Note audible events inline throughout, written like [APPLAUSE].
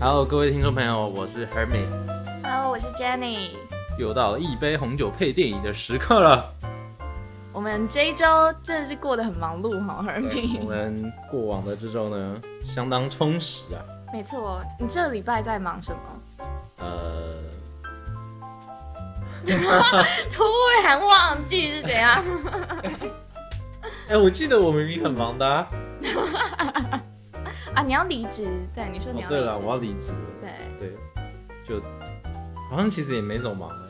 Hello，各位听众朋友，我是 Hermit，Hello，我是 Jenny。又到了一杯红酒配电影的时刻了。我们这一周真的是过得很忙碌哈，何我明。们过往的这周呢，相当充实啊。没错，你这个礼拜在忙什么？呃，[LAUGHS] 突然忘记是怎样？[LAUGHS] 哎、我记得我明明很忙的啊。[LAUGHS] 啊，你要离职？对，你说你哦，要离职。对了，我要离职了。对，对，就好像其实也没怎么忙了。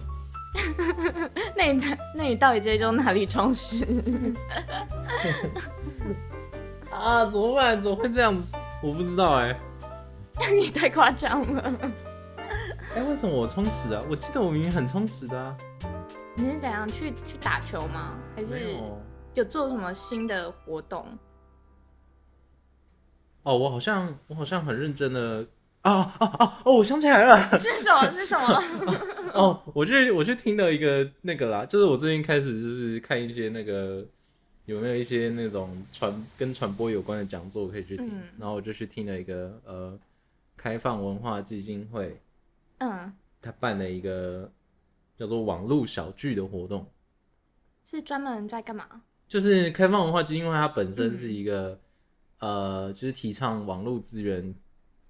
[LAUGHS] 那你那你到底这一周哪里充实？[LAUGHS] 啊，怎么办？怎么会这样子？我不知道哎、[LAUGHS] 你太夸张了。哎、为什么我充实啊？我记得我明明很充实的啊。你是怎样去去打球吗？还是有。有做什么新的活动？哦，我好像我好像很认真的啊啊啊哦，我想起来了。是什么？是什么？[LAUGHS] 哦，我去我去听到一个那个啦，就是我最近开始就是看一些那个有没有一些那种传跟传播有关的讲座可以去听，嗯然后我就去听了一个呃开放文化基金会嗯，他办了一个叫做网络小聚的活动，是专门在干嘛？就是开放文化基金会它本身嗯是一个、呃就是提倡网络资源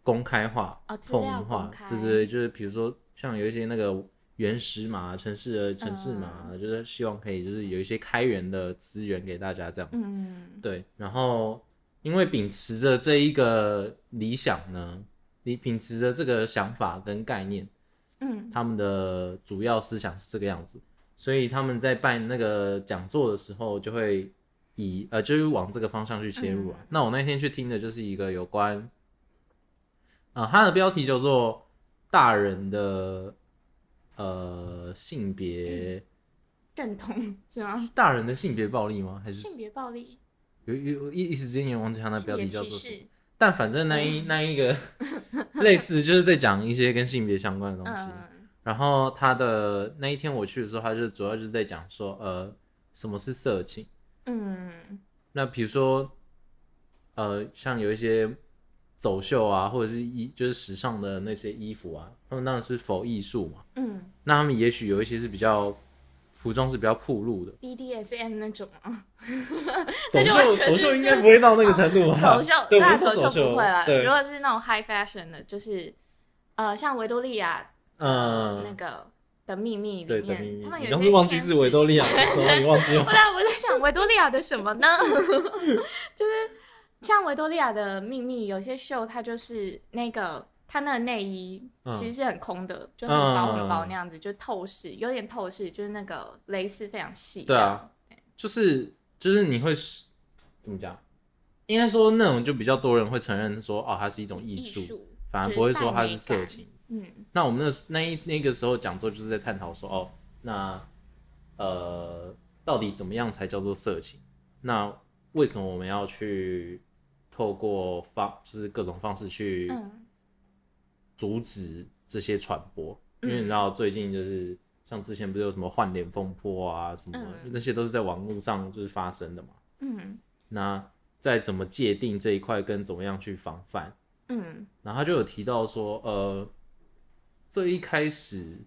公开化、哦透明化对对对，就是比如说像有一些那个原始码、城市的城市码，嗯就是希望可以就是有一些开源的资源给大家这样子。嗯对，然后因为秉持着这一个理想呢，你秉持着这个想法跟概念，嗯。他们的主要思想是这个样子，所以他们在办那个讲座的时候，就会以呃就是往这个方向去切入啊。嗯那我那天去听的就是一个有关，啊、它的标题叫做“大人的呃性别”，认同是吗？是大人的性别暴力吗？还是性别暴力、有有一一时之间也忘记它那标题叫做什么，但反正那一那一个类似就是在讲一些跟性别相关的东西。嗯然后他的那一天我去的时候，他就主要就是在讲说，呃，什么是色情。嗯那比如说，呃，像有一些走秀啊，或者是衣就是时尚的那些衣服啊，他们当然是否艺术嘛。嗯那他们也许有一些是比较服装是比较暴露的，，BDSM 那种吗？走秀 [LAUGHS] 走秀应该不会到那个程度吧？走秀，[LAUGHS] 对，当然走秀不会啦。如，果是那种 high fashion 的，就是呃，像维多利亚嗯那嗯，个的秘密里面，他们有是忘记是维多利亚的时候，你忘记我吗？[LAUGHS] 在我在想维多利亚的什么呢？[LAUGHS] 就是像维多利亚的秘密，有些秀它就是那个它那个内衣嗯其实是很空的，就很薄很薄嗯那样子，就透视，有点透视，就是那个蕾丝非常细。对啊，就是就是你会怎么讲？应该说那种就比较多人会承认说，哦，它是一种艺艺术，反而不会说它是色情。嗯那我们那那一那个时候讲座就是在探讨说，哦，那呃，到底怎么样才叫做色情？那为什么我们要去透过方就是各种方式去嗯阻止这些传播？因为嗯你知道最近就是像之前不是有什么换脸风波啊什么，嗯那些都是在网络上就是发生的嘛。嗯那在怎么界定这一块跟怎么样去防范？嗯然后他就有提到说，呃，这一开始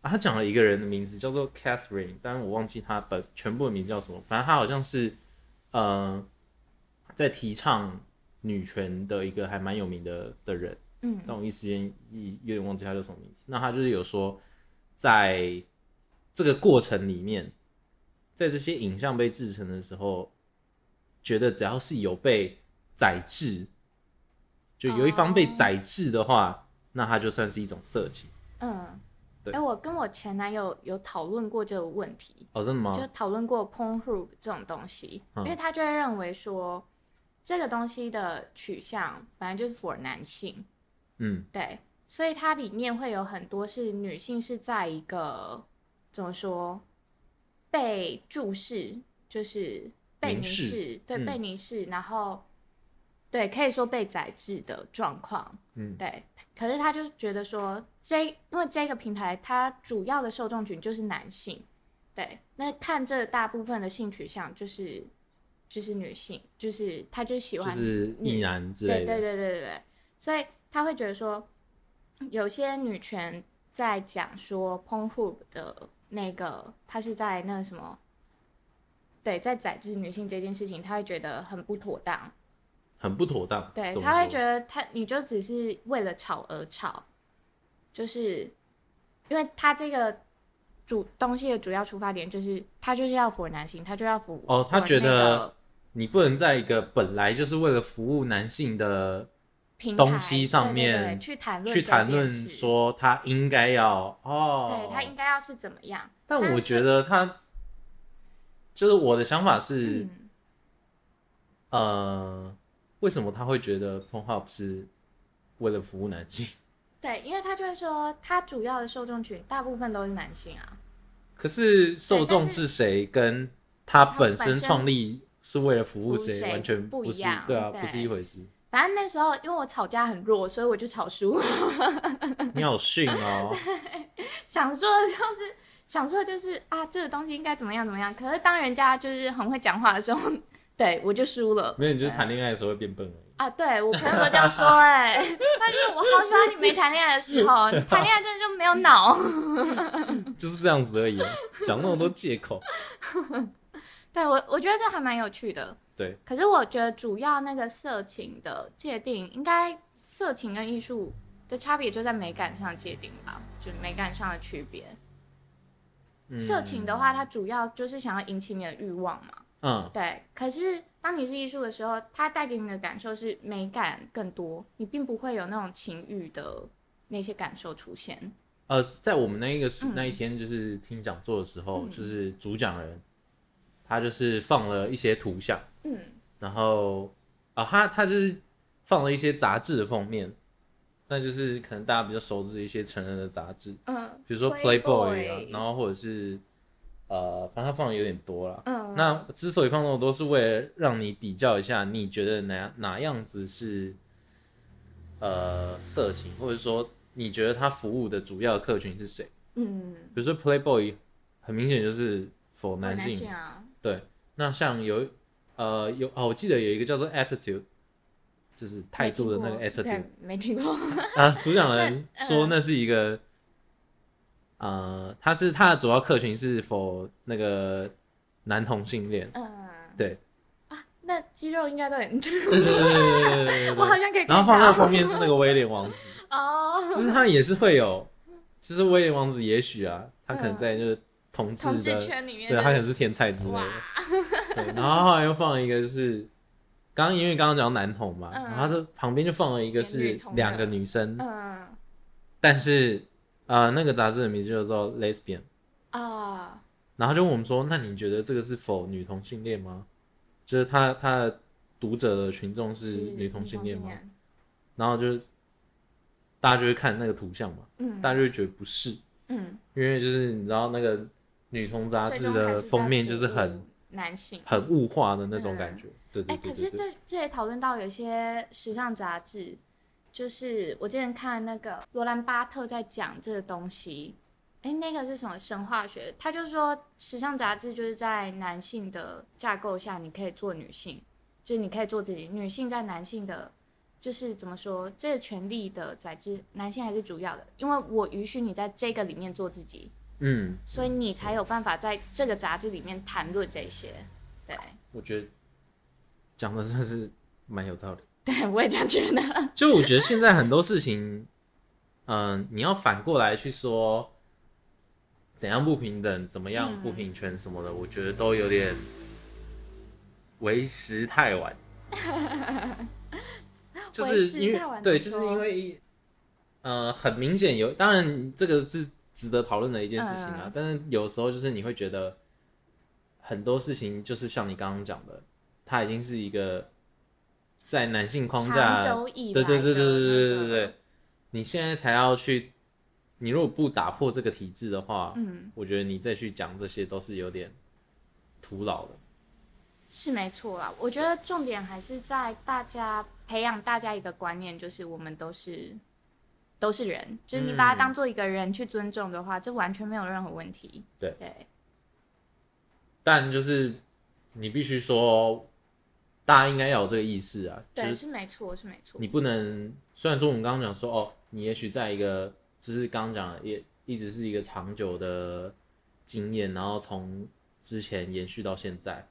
啊，他讲了一个人的名字叫做 Catherine，但是我忘记他本全部的名字叫什么，反正他好像是呃在提倡女权的一个还蛮有名的的人，嗯。但我一时间一有点忘记他叫什么名字。那他就是有说，在这个过程里面，在这些影像被制成的时候，觉得只要是有被宰制，就有一方被哦。宰制的话，那它就算是一种色情。嗯。对。哎、我跟我前男友有讨论过这个问题，哦，真的吗？就讨论过 Pornhub 这种东西，嗯。因为他就会认为说，这个东西的取向本来就是 for 男性，嗯。对，所以它里面会有很多是女性是在一个怎么说被注视，就是被凝凝视视，对，嗯。被凝视，然后对，可以说被宰制的状况，嗯对。可是他就觉得说，这因为这个平台它主要的受众群就是男性，对，那看这大部分的性取向就是就是女性，就是他就喜欢就是女异男之对类的。对对对对对，所以他会觉得说，有些女权在讲说 Pornhub 的那个，他是在那个什么，对，在宰制女性这件事情，他会觉得很不妥当。很不妥当。对，他会觉得他你就只是为了吵而吵，就是因为他这个主东西的主要出发点就是他就是要服男性，他就要服哦他觉得你不能在一个本来就是为了服务男性的东西上面去谈论去谈论说他应该要哦，对他应该要是怎么样？但我觉得他就是我的想法是，嗯，呃，为什么他会觉得 Pornhub 是为了服务男性？[LAUGHS] 对，因为他就会说他主要的受众群大部分都是男性啊，可是受众是是谁，跟他他本身创立是为了服务谁，完全是不一样对啊，对不是一回事。反正那时候因为我吵架很弱，所以我就吵输。[LAUGHS] 你好逊哦！[LAUGHS] 想说的就是想说的就是啊，这个东西应该怎么样怎么样。可是当人家就是很会讲话的时候，对我就输了。没有，你就是谈恋爱的时候会变笨而已。啊，对我朋友都这样说哎、[LAUGHS] 那就是我好喜欢你没谈恋爱的时候，你谈恋爱真的就没有脑。[LAUGHS] 就是这样子而已啊，讲那么多借口。[LAUGHS] 对我，我觉得这还蛮有趣的。对，可是我觉得主要那个色情的界定，应该色情跟艺术的差别就在美感上界定吧，就美感上的区别。嗯色情的话，它主要就是想要引起你的欲望嘛。嗯，对，可是当你是艺术的时候，它带给你的感受是美感更多，你并不会有那种情欲的那些感受出现。呃，在我们那一个时、嗯。那一天就是听讲座的时候，嗯。就是主讲人他就是放了一些图像，嗯。然后啊、他他就是放了一些杂志的封面，那就是可能大家比较熟知的一些成人的杂志，嗯比如说 Playboy 啊，然后或者是呃，反正他放的有点多了。嗯，那之所以放那么多，是为了让你比较一下，你觉得哪哪样子是呃色情，或者说你觉得他服务的主要客群是谁？嗯，比如说 Playboy，很明显就是否男男性。啊，对，那像有呃有哦，我记得有一个叫做 Attitude，就是态度的那个 Attitude 没听过。啊，主讲人 [LAUGHS] 嗯说那是一个，呃，他是他的主要客群是否那个男同性恋？嗯对。那肌肉应该都很多。对对对对对对。[LAUGHS] 我好像给。然后放那个封面是那个威廉王子。[LAUGHS] 哦。其实他也是会有，其实威廉王子也许啊，他可能在就是同志的。对，他可能是天才之类的。对。然后后来又放了一个就是。刚刚因为刚刚讲男同嘛，然后他就旁边就放了一个是两个女生。嗯。但是。呃那个杂志的名字叫做 Lesbian，啊，然后就问我们说，那你觉得这个是否女同性恋吗？就是他他的读者的群众是女同性恋吗？恋然后就是大家就会看那个图像嘛，嗯大家就会觉得不是，嗯，因为就是你知道那个女同杂志的封面就是很男性。很物化的那种感觉，对对哎、对对对。可是这这也讨论到有些时尚杂志，就是我之前看那个罗兰巴特在讲这个东西，哎、那个是什么神话学？他就说时尚杂志就是在男性的架构下，你可以做女性，就是你可以做自己，女性在男性的。就是怎么说，这个权利的载制，男性还是主要的，因为我允许你在这个里面做自己，嗯，所以你才有办法在这个杂志里面谈论这些。对，我觉得讲的真的是蛮有道理。对我也这样觉得。就我觉得现在很多事情，嗯、你要反过来去说怎样不平等，怎么样嗯不平权什么的，我觉得都有点为时太晚。就是因为对，就是因为呃，很明显有，当然这个是值得讨论的一件事情啊。嗯但是有时候就是你会觉得很多事情就是像你刚刚讲的，它已经是一个在男性框架对对对对对对对对，你现在才要去，你如果不打破这个体制的话，嗯，我觉得你再去讲这些都是有点徒劳的。是没错啦。我觉得重点还是在大家培养大家一个观念，就是我们都是都是人，就是你把他嗯当做一个人去尊重的话，这完全没有任何问题。对对，但就是你必须说，大家应该要有这个意识啊，就对，是是没错，是没错你。不能，虽然说我们刚刚讲说哦，你也许在一个就是刚刚讲的也一直是一个长久的经验，然后从之前延续到现在，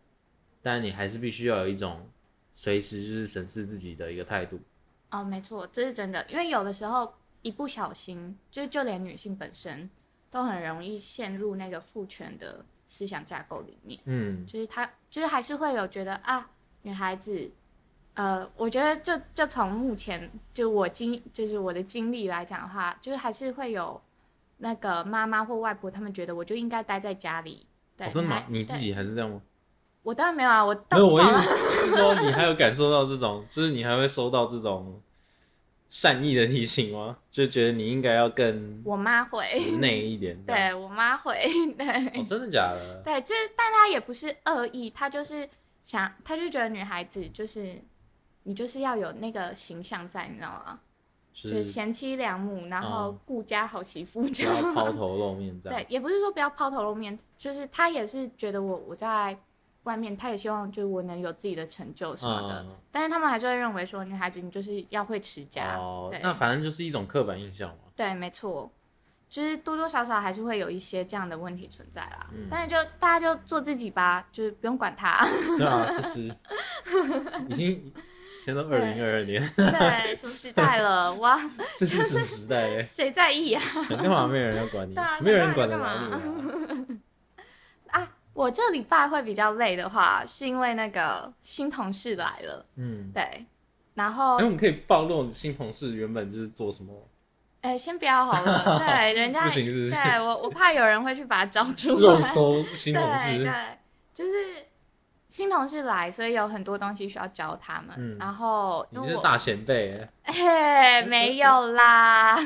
但你还是必须要有一种随时就是审视自己的一个态度。哦，没错，这是真的，因为有的时候一不小心，就是就连女性本身都很容易陷入那个父权的思想架构里面，嗯，就是她就是还是会有觉得啊，女孩子，呃，我觉得就就从目前就我经就是我的经历来讲的话，就是还是会有那个妈妈或外婆他们觉得我就应该待在家里，对，哦、真的吗你自己还是这样吗？我当然没有啊，我没有，我意到处跑思是说你还有感受到这种，[LAUGHS] 就是你还会收到这种善意的提醒吗？就觉得你应该要更我妈会，室内一点。[LAUGHS] 对我妈会，对。哦，真的假的？对，就是，但她也不是恶意，她就是想，他就觉得女孩子就是你就是要有那个形象在，你知道吗？就就是贤妻良母，然后嗯顾家好媳妇不这样。要 [LAUGHS] 抛头露面这样。对，也不是说不要抛头露面，就是他也是觉得我我在外面，他也希望就是我能有自己的成就什么的，嗯但是他们还是会认为说女孩子你就是要会持家。哦对，那反正就是一种刻板印象嘛。对，没错，就是多多少少还是会有一些这样的问题存在啦。嗯但是就大家就做自己吧，就是不用管他。[LAUGHS] 对啊，就是已经现在都二零二二年，对，什么时代了？哇，[LAUGHS] 这是什么时代耶？谁在意啊？想干嘛？没有人要管你 [LAUGHS] 没有人管嘛得了你啊。啊，我这礼拜会比较累的话，是因为那个新同事来了，嗯，对，然后哎，我们可以暴露新同事原本就是做什么？哎、先不要好了，[LAUGHS] 对，人家不行是不是对我我怕有人会去把它招出肉来，搜新同事。[LAUGHS] 对对，就是新同事来，所以有很多东西需要教他们，嗯然后你是大前辈耶，[LAUGHS] 嘿，没有啦，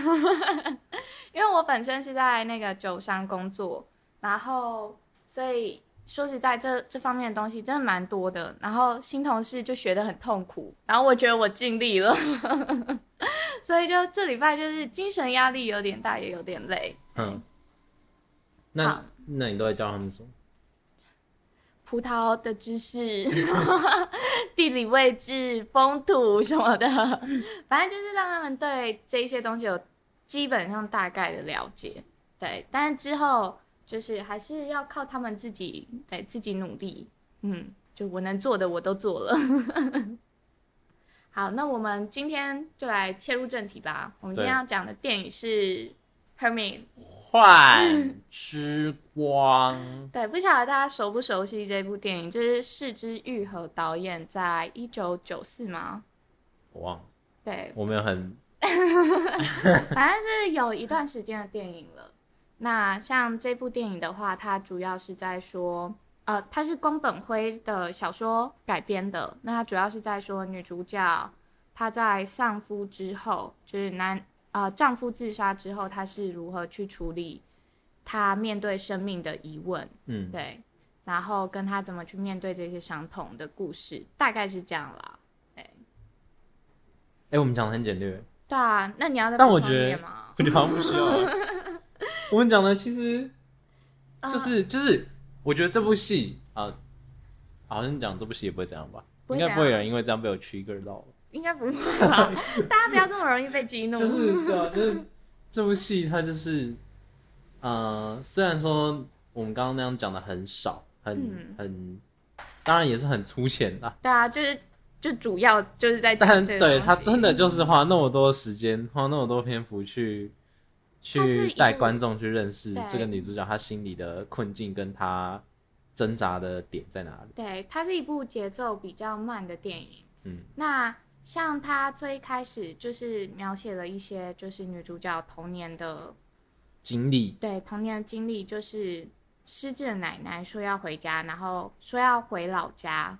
因为我本身是在那个酒商工作，然后所以说实在这这方面的东西真的蛮多的，然后新同事就学得很痛苦，然后我觉得我尽力了，[LAUGHS] 所以就这礼拜就是精神压力有点大，也有点累。嗯，那那你都在教他们什么？葡萄的知识、[LAUGHS] 地理位置、风土什么的，[LAUGHS] 反正就是让他们对这一些东西有基本上大概的了解。对，但是之后就是还是要靠他们自己，对自己努力。嗯，就我能做的我都做了。[LAUGHS] 好，那我们今天就来切入正题吧。我们今天要讲的电影是《Hermit》。幻之光。[LAUGHS] 对，不晓得大家熟不熟悉这部电影？这是四之愈和导演在一九九四吗？我忘了，对，我没有很 [LAUGHS] 反正是有一段时间的电影了。那像这部电影的话，它主要是在说，呃，它是宫本辉的小说改编的。那它主要是在说女主角她在丧夫之后，就是男呃丈夫自杀之后，她是如何去处理她面对生命的疑问。嗯，对，然后跟她怎么去面对这些伤痛的故事，大概是这样啦。哎，我们讲的很简略，对啊，那你要再但我觉得点吗？[LAUGHS] 我觉得好像不需要啊。我们讲的其实呃就是就是，我觉得这部戏啊，好像讲这部戏也不会这样吧？应该不会有人因为这样被我 trigger 到。应该不会吧？[LAUGHS] 大家不要这么容易被激怒。就是对啊，就是这部戏它就是，呃，虽然说我们刚刚那样讲的很少，很、嗯很，当然也是很粗浅啦，对啊，就是就主要就是在讲但这个对他西真的就是花那么多时间，花那么多篇幅去去带观众去认识这个女主角她心里的困境跟她挣扎的点在哪里。对，它是一部节奏比较慢的电影。嗯，那像它最开始就是描写了一些就是女主角童年的经历对童年的经历，就是失智的奶奶说要回家，然后说要回老家，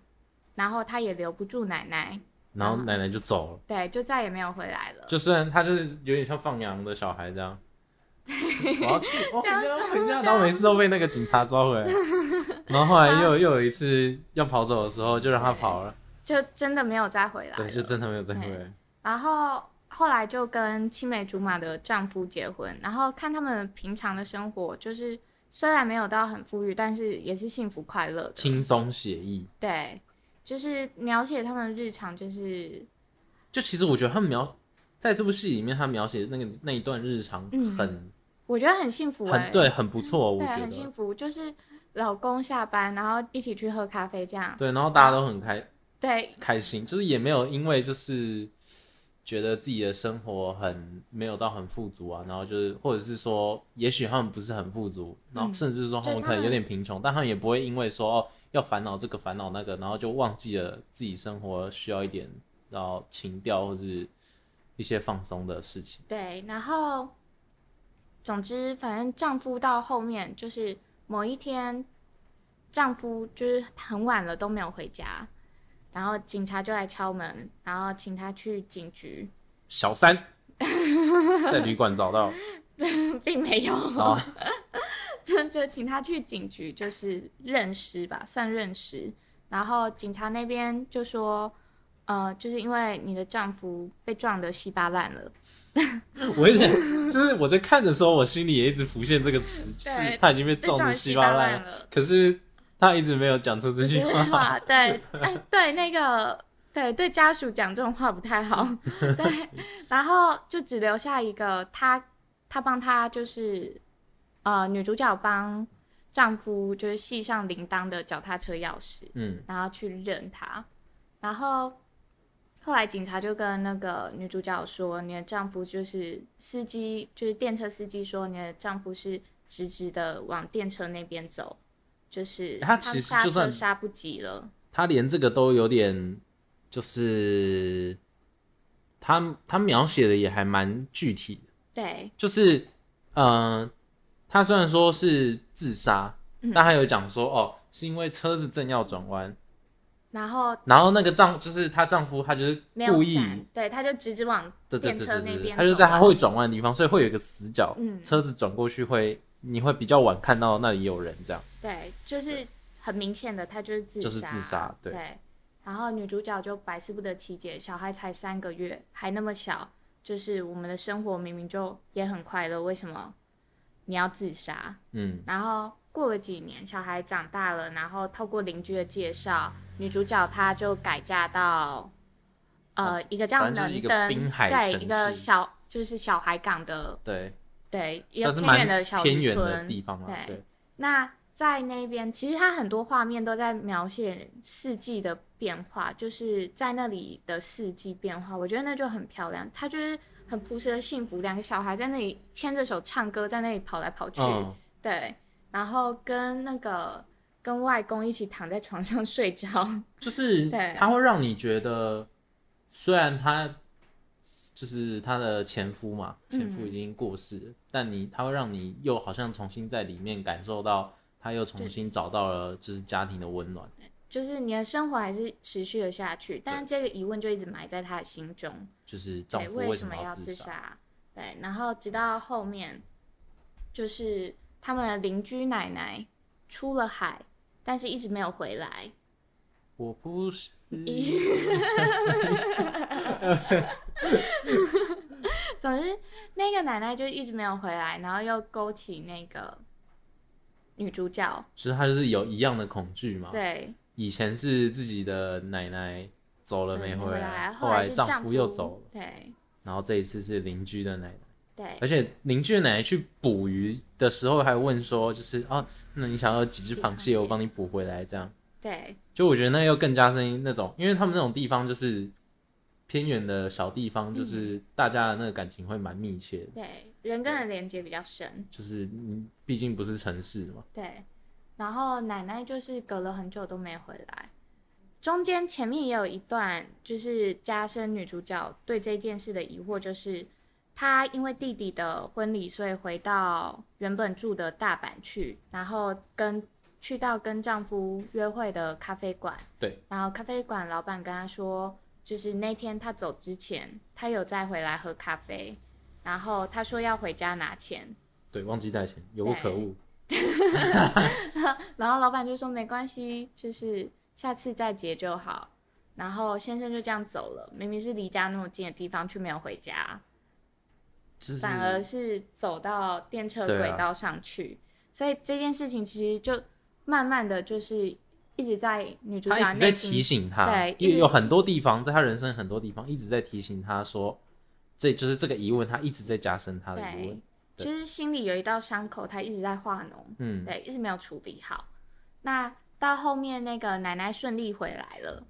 然后她也留不住奶奶，啊然后奶奶就走了。对，就再也没有回来了。就虽然他就是有点像放羊的小孩这样，我要去，我回这样家，说回家，然后每次都被那个警察抓回来，然后后来又又有一次要跑走的时候，就让他跑了，就真的没有再回来对，了。就真的没有再回来。然后后来就跟青梅竹马的丈夫结婚，然后看他们平常的生活，就是虽然没有到很富裕，但是也是幸福快乐的。轻松写意，对，就是描写他们的日常，就是就其实我觉得他们描在这部戏里面，他描写那个那一段日常嗯。很、我觉得很幸福哎、很对，很不错，我觉得。很幸福，就是老公下班然后一起去喝咖啡这样，对，然后大家都很开对。开心，就是也没有因为就是觉得自己的生活很没有到很富足啊，然后就是或者是说，也许他们不是很富足，然后嗯。甚至说他们可能有点贫穷，但他们也不会因为说哦要烦恼这个烦恼那个，然后就忘记了自己生活需要一点然后情调或者是一些放松的事情。对，然后总之反正丈夫到后面就是某一天，丈夫就是很晚了都没有回家，然后警察就来敲门，然后请他去警局，小三在旅馆找到 [LAUGHS] 并没有。[LAUGHS] 啊，就就请他去警局，就是认尸吧，算认尸。然后警察那边就说，呃，就是因为你的丈夫被撞得稀巴烂了，[LAUGHS] 我一直就是我在看的时候，我心里也一直浮现这个词，是他已经被被撞得稀稀巴巴烂了，可是他一直没有讲出这这句。话，对，[LAUGHS] 哎，对，那个，对，对家属讲这种话不太好，[LAUGHS] 对，然后就只留下一个他，他帮他就是，呃，女主角帮丈夫就是系上铃铛的脚踏车钥匙，嗯，然后去认他，然后后来警察就跟那个女主角说，你的丈夫就是司机，就是电车司机说你的丈夫是直直的往电车那边走，就是他其实刹就算车刹不及了，他连这个都有点，就是他他描写的也还蛮具体的，对，就是嗯、呃他虽然说是自杀，嗯但他有讲说哦，是因为车子正要转弯，然后然后那个丈就是她丈夫，他就是没有故意，闪，对，他就直直往对对电车那对对对，边他就在他会转弯的地方，所以会有一个死角，嗯。车子转过去会你会比较晚看到那里有人这样。对，就是很明显的，他就是自杀，就是自杀对。然后女主角就百思不得其解，小孩才三个月，还那么小，就是我们的生活明明就也很快乐，为什么你要自杀？嗯，然后过了几年，小孩长大了，然后透过邻居的介绍，女主角她就改嫁到呃、一个叫能登，对一个小就是小海港的对，对一个算是偏远的小渔偏远的村地方嘛，对对，那在那边，其实它很多画面都在描写四季的变化，就是在那里的四季变化，我觉得那就很漂亮。它就是很朴实的幸福，两个小孩在那里牵着手唱歌，在那里跑来跑去，嗯，对，然后跟那个跟外公一起躺在床上 [LAUGHS] 睡着，[LAUGHS] 就是对他会让你觉得，虽然他就是他的前夫嘛，前嗯夫已经过世了，但你他会让你又好像重新在里面感受到，他又重新找到了就是家庭的温暖。就是你的生活还是持续了下去，但是这个疑问就一直埋在他的心中。就是为什么要自自杀？对，然后直到后面，就是他们的邻居奶奶出了海，但是一直没有回来。我不是，[LAUGHS] 总之，那个奶奶就一直没有回来，然后又勾起那个女主角，其实她就是有一样的恐惧嘛。对，以前是自己的奶奶走了没回没来，后来丈夫又走了，对然后这一次是邻居的奶奶。对。而且邻居的奶奶去捕鱼的时候还问说，就是啊，那你想要几只螃蟹，几只螃蟹。我帮你捕回来，这样。对。就我觉得那又更加深那种，因为他们那种地方就是偏远的小地方，就是大家的那个感情会蛮密切的，对，人跟人连接比较深。就是你毕竟不是城市嘛。对，然后奶奶就是隔了很久都没回来，中间前面也有一段，就是加深女主角对这件事的疑惑，就是她因为弟弟的婚礼，所以回到原本住的大阪去，然后跟去到跟丈夫约会的咖啡馆，对，然后咖啡馆老板跟她说，就是那天她走之前，她有再回来喝咖啡，然后她说要回家拿钱，对，忘记带钱，有个可恶。[LAUGHS] 然后老板就说没关系，就是下次再结就好。然后先生就这样走了，明明是离家那么近的地方，却没有回家，就是反而是走到电车轨道上去。所以这件事情其实就慢慢的就是一直在女主角一直在提醒他，对有很多地方，在他人生很多地方一直在提醒他说，这就是这个疑问，他一直在加深他的疑问。，对就是心里有一道伤口，他一直在化脓，嗯，对，一直没有处理好。那到后面那个奶奶顺利回来了，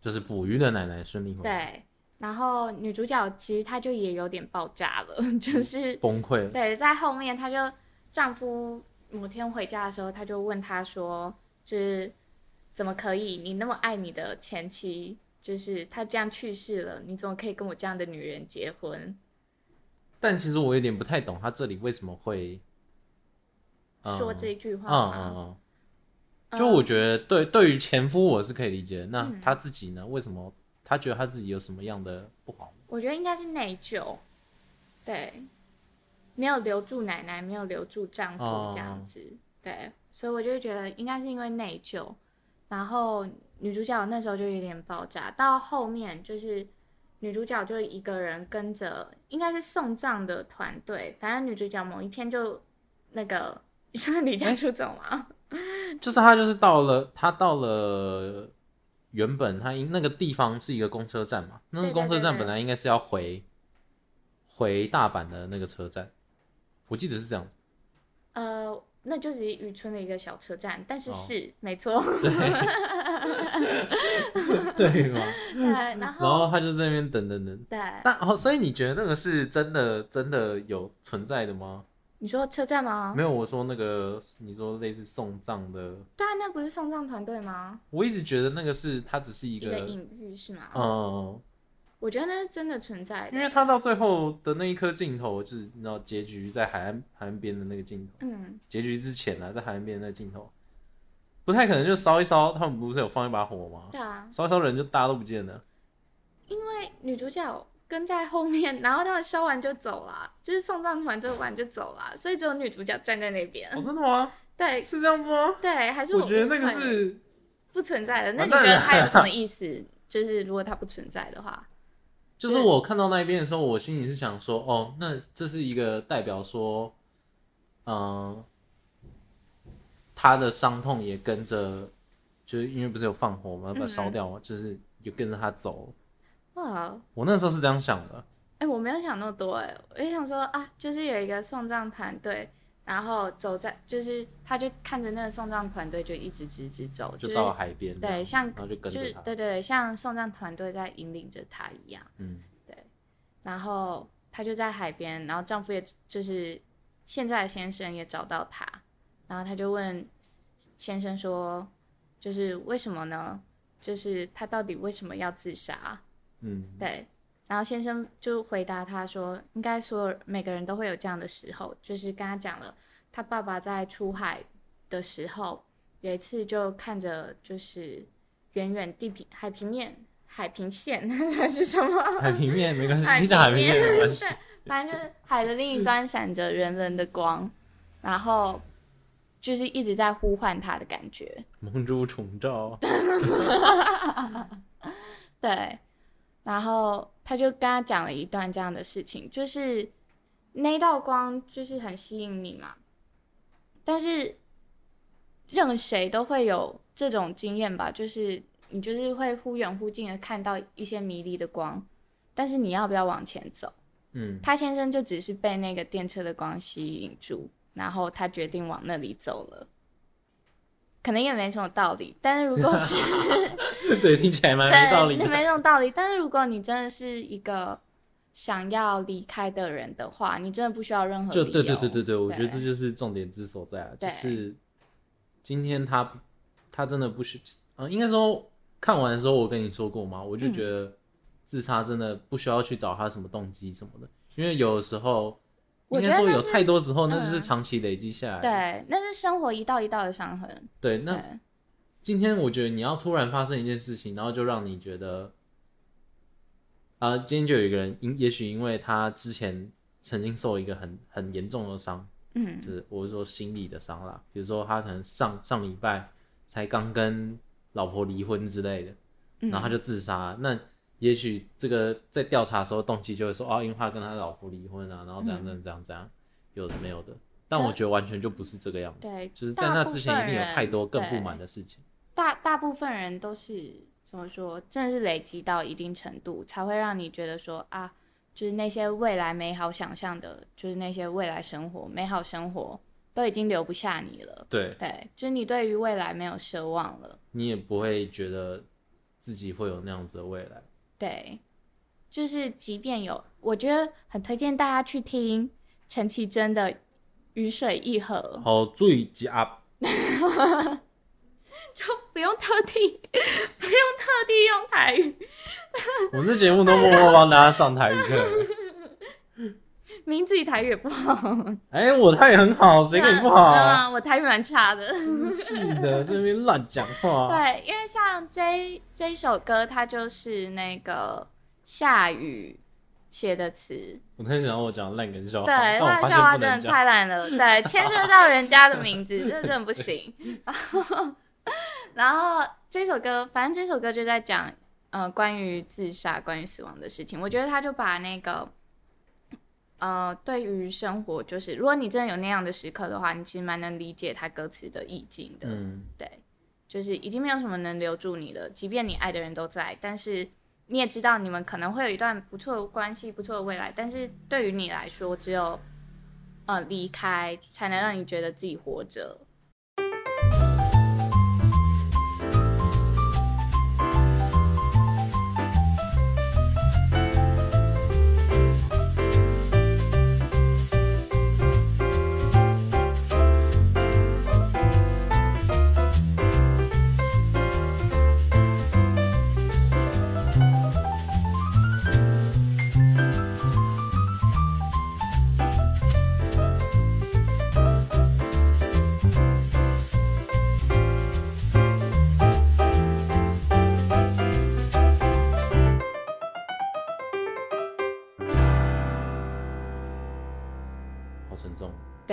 就是捕鱼的奶奶顺利回来，对，然后女主角其实她就也有点爆炸了，[LAUGHS] 就是崩溃了。对，在后面她就丈夫某天回家的时候，她就问他说，就是怎么可以？你那么爱你的前妻，就是她这样去世了，你怎么可以跟我这样的女人结婚？但其实我有点不太懂，他这里为什么会、嗯说这句话嗯吗？嗯嗯，就我觉得对对于前夫我是可以理解，那嗯他自己呢？为什么他觉得他自己有什么样的不好？我觉得应该是内疚，对，没有留住奶奶，没有留住丈夫哦。这样子，对，所以我就觉得应该是因为内疚，然后女主角那时候就有点爆炸，到后面就是女主角就一个人跟着，应该是送葬的团队，反正女主角某一天就那个是离家出走嘛，就是她就是到了她到了原本他应那个地方是一个公车站嘛，那个公车站本来应该是要回回大阪的那个车站，我记得是这样。呃。那就只是渔村的一个小车站，但是哦是、没错，对 [LAUGHS] 吗？对，然后然后后他就在那边等等等。对，但哦，所以你觉得那个是真的真的有存在的吗？你说车站吗？没有，我说那个你说类似送葬的，对啊，那不是送葬团队吗？我一直觉得那个是它只是一个，一个隐喻是吗？嗯，我觉得那是真的存在的。因为他到最后的那一颗镜头，就是你知道结局在海岸海岸边的那个镜头，嗯，结局之前呢、在海岸边的那个镜头，不太可能就烧一烧，他们不是有放一把火吗？对啊，烧一烧人就大家都不见了，因为女主角跟在后面，[LAUGHS] 然后他们烧完就走了，就是送葬团队完就走了，所以只有女主角站在那边。哦，真的吗？[LAUGHS] 对是这样子吗？[LAUGHS] 对，还是我觉得那个是不存在的。那你觉得它有什么意思？就是如果它不存在的话，就是我看到那一边的时候，我心里是想说，哦，那这是一个代表说，嗯、他的伤痛也跟着，就是因为不是有放火嘛，把它烧掉嘛，就是就跟着他走。哇，我那时候是这样想的，哎、我没有想那么多，哎，我就想说啊，就是有一个送葬团队，然后走在，就是他就看着那个送葬团队就一直直直走，就到了海边对，像就就是，对对对，像送葬团队在引领着他一样。嗯，对然后她就在海边，然后丈夫也就是现在的先生也找到他，然后他就问先生说，就是为什么呢？就是他到底为什么要自杀？嗯，对，然后先生就回答他说，应该所有每个人都会有这样的时候，就是跟他讲了，他爸爸在出海的时候，有一次就看着就是远远地平海平面海平线还 [LAUGHS] 是什么？海平面没关系，海你讲海平平面没关系，反正就是海的另一端闪着人人的光，然后就是一直在呼唤他的感觉。梦珠重照，[LAUGHS] 对，然后他就跟他讲了一段这样的事情，就是那道光就是很吸引你嘛，但是任谁都会有这种经验吧，就是你就是会忽远忽近的看到一些迷离的光，但是你要不要往前走？嗯，他先生就只是被那个电车的光吸引住，然后他决定往那里走了。可能也没什么道理，但是如果是 [LAUGHS] 对，听起来蛮没道理对，的，没那种道理。但是如果你真的是一个想要离开的人的话，你真的不需要任何理由。就对对对对对，我觉得这就是重点之所在啊，就是今天他他真的不需，呃，应该说看完的时候我跟你说过嘛，我就嗯觉得自杀真的不需要去找他什么动机什么的，因为有的时候应该说有太多时候那就是嗯长期累积下来的，对，那是生活一道一道的伤痕。对，那对，今天我觉得你要突然发生一件事情，然后就让你觉得，啊、今天就有一个人因也许因为他之前曾经受一个很很严重的伤。嗯就是我是说心理的伤啦，比如说他可能上上礼拜才刚跟老婆离婚之类的，嗯然后他就自杀，那也许这个在调查的时候动机就会说哦，因为他跟他老婆离婚啊，然后怎样怎样怎样怎样，有的没有的，但我觉得完全就不是这个样子，对，就是在那之前一定有太多更不满的事情，大大部分人都是怎么说，真的是累积到一定程度，才会让你觉得说啊，就是那些未来美好想象的，就是那些未来生活美好生活，都已经留不下你了。对对，就是你对于未来没有奢望了。你也不会觉得自己会有那样子的未来。对，就是即便有，我觉得很推荐大家去听陈绮贞的《雨水一河》，好，最佳 [LAUGHS] 就不用特地不用特地用台语，我们这节目都默默帮大家上台语课。名字里台语也不好，哎、我台语很好，谁跟你不好？啊，我台语蛮差的。是的，在那边乱讲话。对，因为像这这一首歌，它就是那个下雨写的词，我突然想到我讲烂梗笑话，对，但我发他的笑话。真的太烂了，对，牵涉到人家的名字，这真的不行。[LAUGHS] [LAUGHS] [LAUGHS] 然后，[LAUGHS] 然后这首歌，反正这首歌就在讲，呃，关于自杀、关于死亡的事情。我觉得他就把那个，呃，对于生活，就是如果你真的有那样的时刻的话，你其实蛮能理解他歌词的意境的。嗯，对，就是已经没有什么能留住你了，即便你爱的人都在，但是你也知道你们可能会有一段不错的关系、不错的未来，但是对于你来说，只有呃离开才能让你觉得自己活着。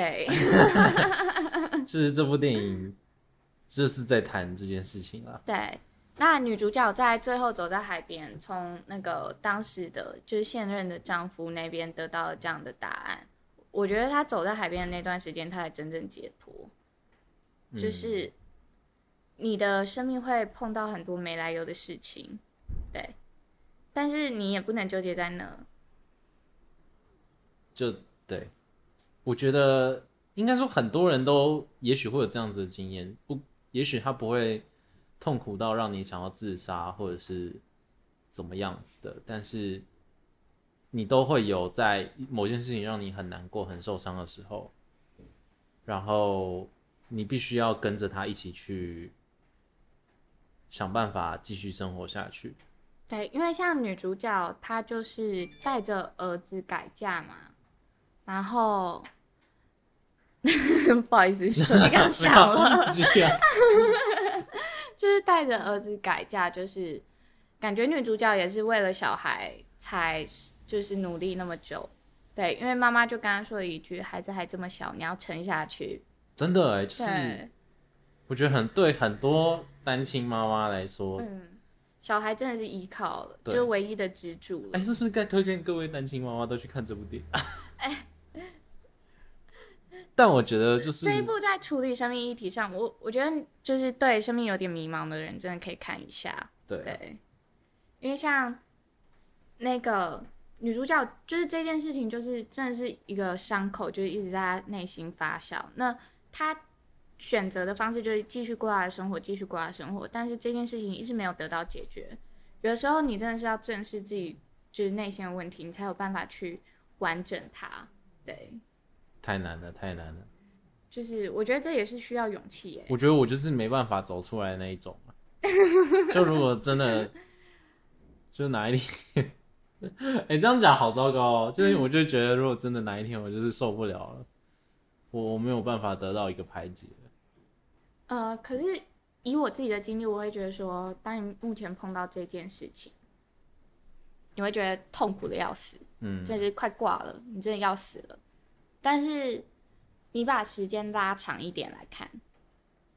对，[LAUGHS] 就是这部电影就是在谈这件事情啦。对。那女主角在最后走在海边，从那个当时的就是现任的丈夫那边得到了这样的答案。我觉得她走在海边的那段时间，她才真正解脱。嗯就是你的生命会碰到很多没来由的事情，对，但是你也不能纠结在那。就对，我觉得应该说很多人都也许会有这样子的经验，不，也许他不会痛苦到让你想要自杀或者是怎么样子的，但是你都会有在某件事情让你很难过、很受伤的时候，然后你必须要跟着他一起去想办法继续生活下去。对，因为像女主角，她就是带着儿子改嫁嘛，然后 [LAUGHS] 不好意思，[LAUGHS] 手机刚 [LAUGHS] 响了，就是带着儿子改嫁，就是感觉女主角也是为了小孩才就是努力那么久。对，因为妈妈就刚刚说了一句：“孩子还这么小，你要撑下去。真的哎，”就是。我觉得很对很多单亲妈妈来说，哎、嗯，小孩真的是依靠了，对就唯一的支柱了。哎是不是该推荐各位单亲妈妈都去看这部电影？但我觉得就是这一部在处理生命议题上，我我觉得就是对生命有点迷茫的人，真的可以看一下。对对，因为像那个女主角，就是这件事情，就是真的是一个伤口，就是一直在她内心发酵。那她选择的方式就是继续过她的生活，继续过她的生活，但是这件事情一直没有得到解决。有的时候，你真的是要正视自己就是内心的问题，你才有办法去完整它。对，太难了，太难了。就是我觉得这也是需要勇气耶。我觉得我就是没办法走出来的那一种啊 [LAUGHS] 就如果真的，就哪一天，[LAUGHS] 哎、这样讲好糟糕哦。就是我就觉得，如果真的哪一天我就是受不了了，我我没有办法得到一个排解。呃，可是以我自己的经历，我会觉得说，当你目前碰到这件事情，你会觉得痛苦的要死，嗯，真的是快挂了，你真的要死了。但是你把时间拉长一点来看，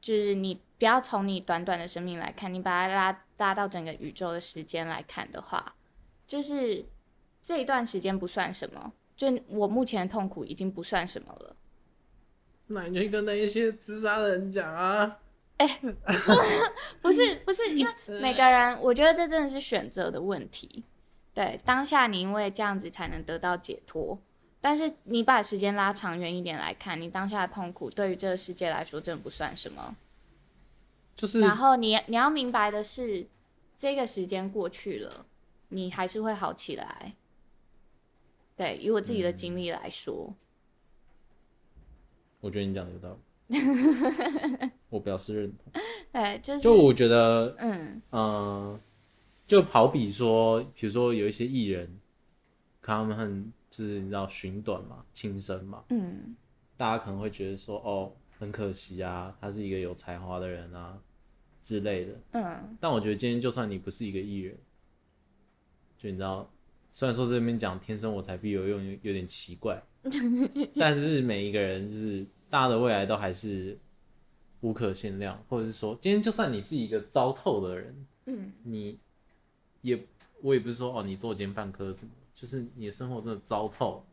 就是你不要从你短短的生命来看，你把它拉拉到整个宇宙的时间来看的话，就是这一段时间不算什么，就我目前的痛苦已经不算什么了。那你就跟那一些自杀的人讲啊，[LAUGHS] 不是不是，因为每个人，我觉得这真的是选择的问题。对，当下你因为这样子才能得到解脱，但是你把时间拉长远一点来看，你当下的痛苦对于这个世界来说真的不算什么。就是然后你你要明白的是，这个时间过去了，你还是会好起来。对，以我自己的经历来说，我觉得你讲的有道理，[LAUGHS] 我表示认同。对，就是就我觉得，嗯呃，就好比说，比如说有一些艺人，他们很就是你知道寻短嘛，轻生嘛，嗯。大家可能会觉得说，哦，很可惜啊，他是一个有才华的人啊之类的。嗯。但我觉得今天就算你不是一个艺人，就你知道，虽然说这边讲天生我材必有用有有点奇怪，[LAUGHS] 但是每一个人就是大家的未来都还是无可限量，或者是说今天就算你是一个糟透的人，嗯。你也我也不是说哦你作奸犯科什么，就是你的生活真的糟透。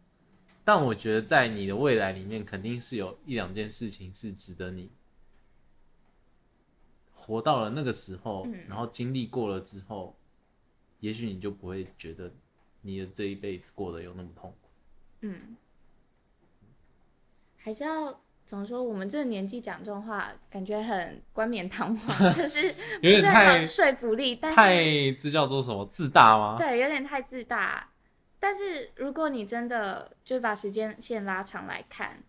但我觉得在你的未来里面，肯定是有一两件事情是值得你活到了那个时候，嗯然后经历过了之后，也许你就不会觉得你的这一辈子过得有那么痛苦。嗯，还是要怎么说？我们这个年纪讲这种话，感觉很冠冕堂皇，[LAUGHS] 就是不是很太有说服力，但是太这叫做什么自大吗？对，有点太自大。但是如果你真的就是把时间线拉长来看，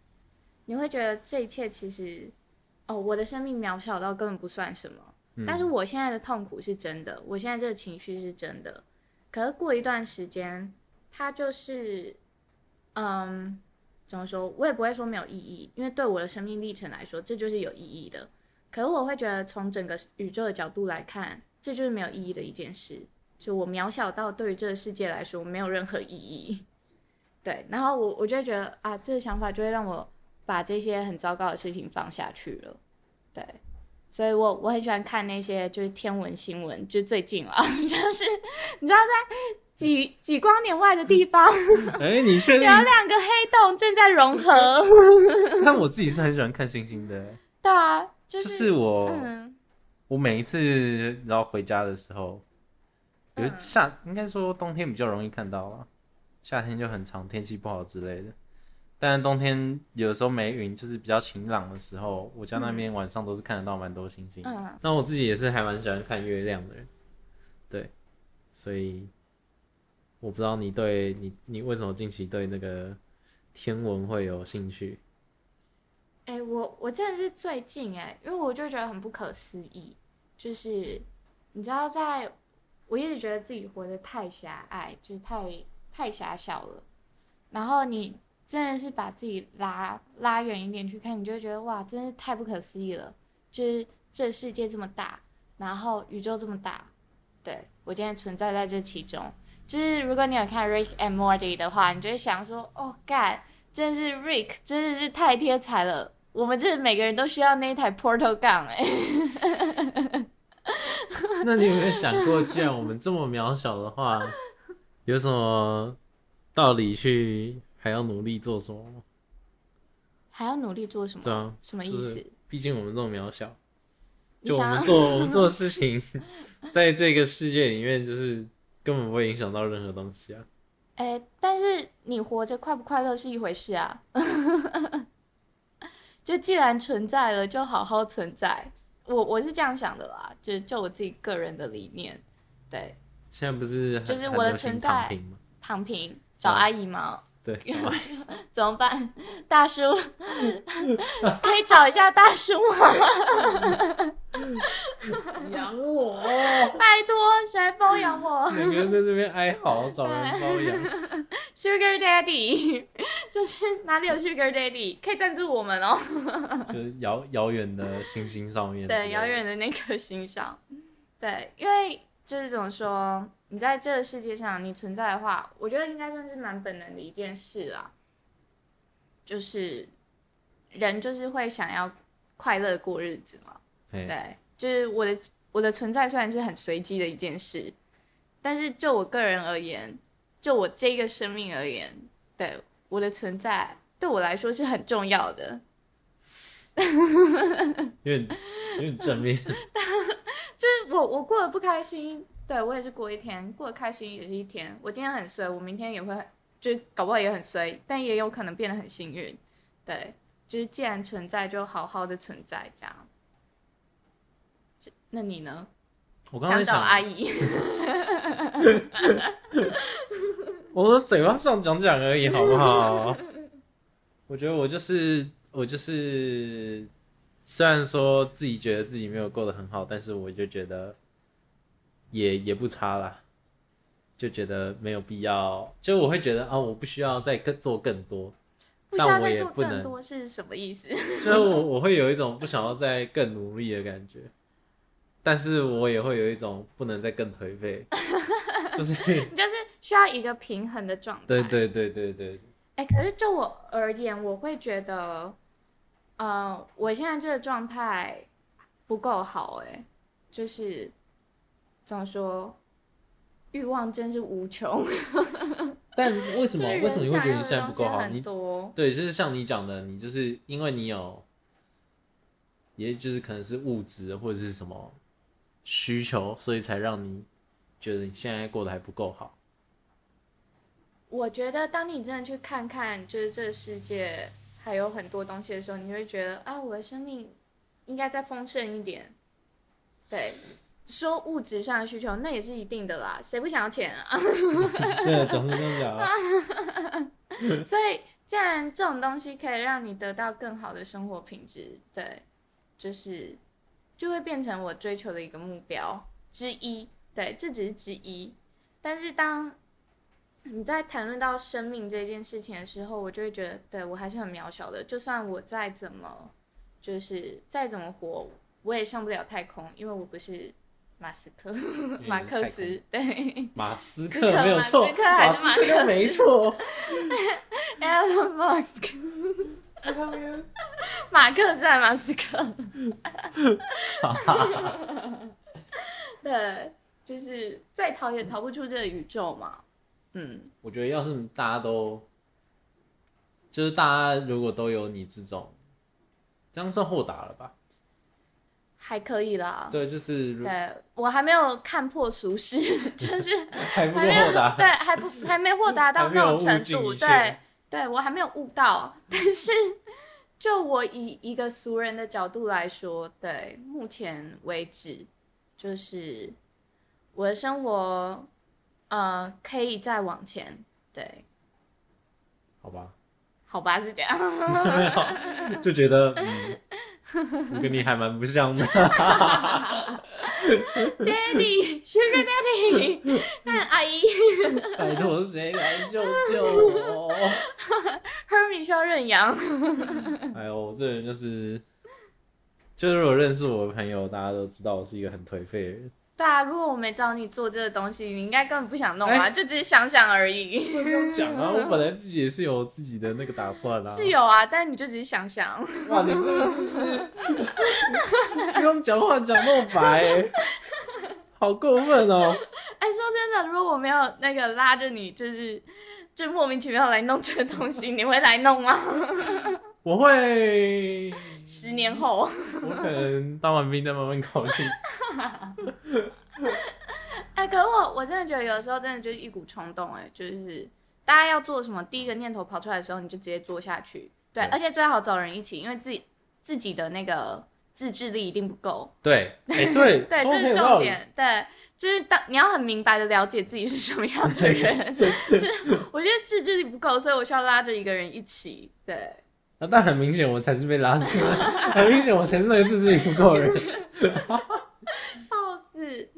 你会觉得这一切其实，哦，我的生命渺小到根本不算什么。嗯但是我现在的痛苦是真的，我现在这个情绪是真的。可是过一段时间，它就是，嗯，怎么说？我也不会说没有意义，因为对我的生命历程来说，这就是有意义的。可是我会觉得，从整个宇宙的角度来看，这就是没有意义的一件事。就我渺小到对于这个世界来说没有任何意义。对，然后我我就会觉得啊，这个想法就会让我把这些很糟糕的事情放下去了。对，所以我我很喜欢看那些就是天文新闻，就最近啊，[LAUGHS] 就是你知道在几几光年外的地方哎、你确定有？两个黑洞正在融合。[LAUGHS] 但我自己是很喜欢看星星的，对啊，就就是是我、嗯我每一次然后回家的时候，有嗯夏、应该说冬天比较容易看到啊，夏天就很长，天气不好之类的。但是冬天有的时候没云，就是比较晴朗的时候，我家那边晚上都是看得到蛮多星星。嗯那我自己也是还蛮喜欢看月亮的人，对，所以我不知道你对你你为什么近期对那个天文会有兴趣？哎、我我真的是最近哎、因为我就觉得很不可思议，就是你知道在，我一直觉得自己活得太狭隘，就是太太狭小了。然后你真的是把自己拉拉远一点去看，你就会觉得哇，真是太不可思议了。就是这世界这么大，然后宇宙这么大，对我今天存在在这其中。就是如果你有看《Rick and Morty》的话，你就会想说，哦，干，真的是 Rick，真的是太天才了。我们这每个人都需要那一台 Portal Gun 哎、[LAUGHS] [LAUGHS] 那你有没有想过，既然我们这么渺小的话，有什么道理去还要努力做什么吗？还要努力做什么？对啊，什么意思？毕竟我们这么渺小，就我们做 [LAUGHS] 我们做的事情，在这个世界里面，就是根本不会影响到任何东西啊。哎、但是你活着快不快乐是一回事啊。[LAUGHS] 就既然存在了，就好好存在。我我是这样想的啦，就就我自己个人的理念。对，现在不是就是我的存在躺平找嗯阿姨吗？对，[LAUGHS] 怎么办？大叔，可以找一下大叔吗？养我，[LAUGHS] 拜托，谁来包养我两个人在这边哀嚎，找人包养。[LAUGHS] Sugar Daddy，就是哪里有 Sugar Daddy 可以赞助我们哦。就是遥遥远的星星上面对，遥远的那颗星上。对，因为就是怎么说，你在这个世界上你存在的话，我觉得应该算是蛮本能的一件事啦。就是人就是会想要快乐过日子嘛。对，就是我的我的存在虽然是很随机的一件事，但是就我个人而言，就我这个生命而言，对我的存在对我来说是很重要的。[LAUGHS] 有点有点正面。[LAUGHS] 就是我我过得不开心，对我也是过一天，过得开心也是一天。我今天很衰，我明天也会很，就搞不好也很衰，但也有可能变得很幸运。对，就是既然存在，就好好的存在，这样。那你呢？想找我刚刚想，阿姨，[LAUGHS] 我的嘴巴上讲讲而已，好不好？我觉得我就是我就是，虽然说自己觉得自己没有过得很好，但是我就觉得也也不差啦，就觉得没有必要，就我会觉得啊、我不需要再更做更多，不需要再做更也不能多是什么意思？所 [LAUGHS] 以我我会有一种不想要再更努力的感觉，但是我也会有一种不能再更颓废，[LAUGHS] 就是你就是需要一个平衡的状态。对对对对对，哎、可是就我而言，我会觉得，呃，我现在这个状态不够好、哎，就是怎么说，欲望真是无穷。[LAUGHS] 但为什么为什么你会觉得你现在不够好？你多，对，就是像你讲的，你就是因为你有，也就是可能是物质或者是什么需求，所以才让你觉得你现在过得还不够好。我觉得当你真的去看看，就是这个世界还有很多东西的时候，你会觉得啊，我的生命应该再丰盛一点。对，说物质上的需求，那也是一定的啦，谁不想要钱啊？[LAUGHS] 对，总是这样讲啊。[LAUGHS] 所以，既然这种东西可以让你得到更好的生活品质，对，就是就会变成我追求的一个目标之一。对，这只是之一。但是当你在谈论到生命这件事情的时候，我就会觉得，对我还是很渺小的。就算我再怎么，就是再怎么活，我也上不了太空，因为我不是马斯克、马克思，对马斯斯克没有错，斯克还是马斯克克没错。[LAUGHS] Elon Musk。[LAUGHS] 马克思还马斯克，[LAUGHS] 对，就是再逃也逃不出这个宇宙嘛。嗯，我觉得要是大家都，就是大家如果都有你这种，这样算豁达了吧？还可以啦。对，就是如对我还没有看破俗世，就是 [LAUGHS] 还没有豁达。对，还不还没豁达到那种程度。对，对我还没有悟到，[LAUGHS] 但是就我以一个俗人的角度来说，对目前为止，就是我的生活，呃，可以再往前。对，好吧，好吧，是这样。[LAUGHS] 就觉得嗯，我跟你还蛮不像的。Daddy，Sugar Daddy，[LAUGHS] 看阿姨拜托谁来救救我？[LAUGHS] Hermy 需要认养。哎呦，我这人就是，就是如果认识我的朋友，大家都知道我是一个很颓废的人。对啊，如果我没找你做这个东西，你应该根本不想弄啊，哎就只是想想而已。不能这样讲啊！[LAUGHS] 我本来自己也是有自己的那个打算啊。是有啊，但你就只是想想。哇，你这个就是 [LAUGHS] 不用讲话讲那么白、欸，好过分哦！哎，说真的，如果我没有那个拉着你，就是就莫名其妙来弄这个东西，你会来弄吗？[LAUGHS] 我会，十年后，我可能当完兵再慢慢考虑。[LAUGHS] 哎，可是我我真的觉得有的时候真的就是一股冲动，哎，就是大家要做什么，第一个念头跑出来的时候，你就直接做下去。对，对而且最好找人一起，因为自己自己的那个自制力一定不够。对，哎、对，[LAUGHS] 对，这是。重点。对，就是当你要很明白的了解自己是什么样的人。[LAUGHS] 就是我觉得自制力不够，所以我需要拉着一个人一起。对，那、但很明显，我才是被拉出来，很明显，我才是那个自制力不够的人。[LAUGHS] 笑死。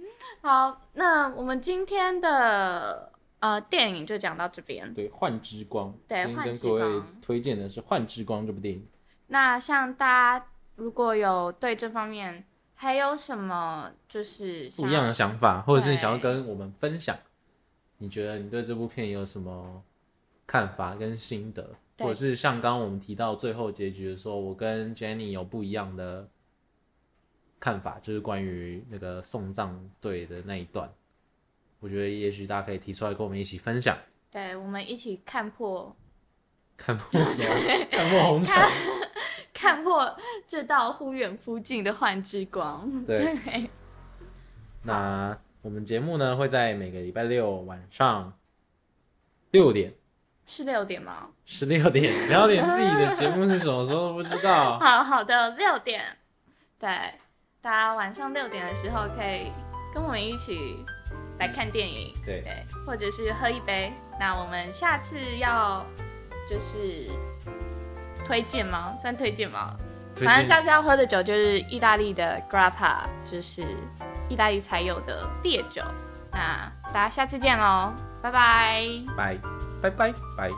好，那我们今天的呃电影就讲到这边。对，《幻之光》，对跟各位光推荐的是《幻之光》这部电影。那像大家如果有对这方面还有什么就是不一样的想法，或者是对想要跟我们分享，你觉得你对这部片有什么看法跟心得，对或者是像刚刚我们提到最后结局的时候，我跟 Jenny 有不一样的看法，就是关于那个送葬队的那一段，我觉得也许大家可以提出来跟我们一起分享，对我们一起看破 [LAUGHS] 看破什么，看破红尘，[LAUGHS] 看破这道忽远忽近的幻之光。对。对，那我们节目呢会在每个礼拜六晚上六点是六点吗？十六点，然后连自己的节目是什么时候都不知道。[LAUGHS] 好好的，六点，对，大家晚上六点的时候可以跟我们一起来看电影，对对，或者是喝一杯。那我们下次要就是推荐吗？算推荐吗？荐反正下次要喝的酒就是意大利的 Grappa，就是意大利才有的烈酒。那大家下次见喽，拜拜。拜拜拜拜。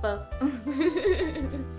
不。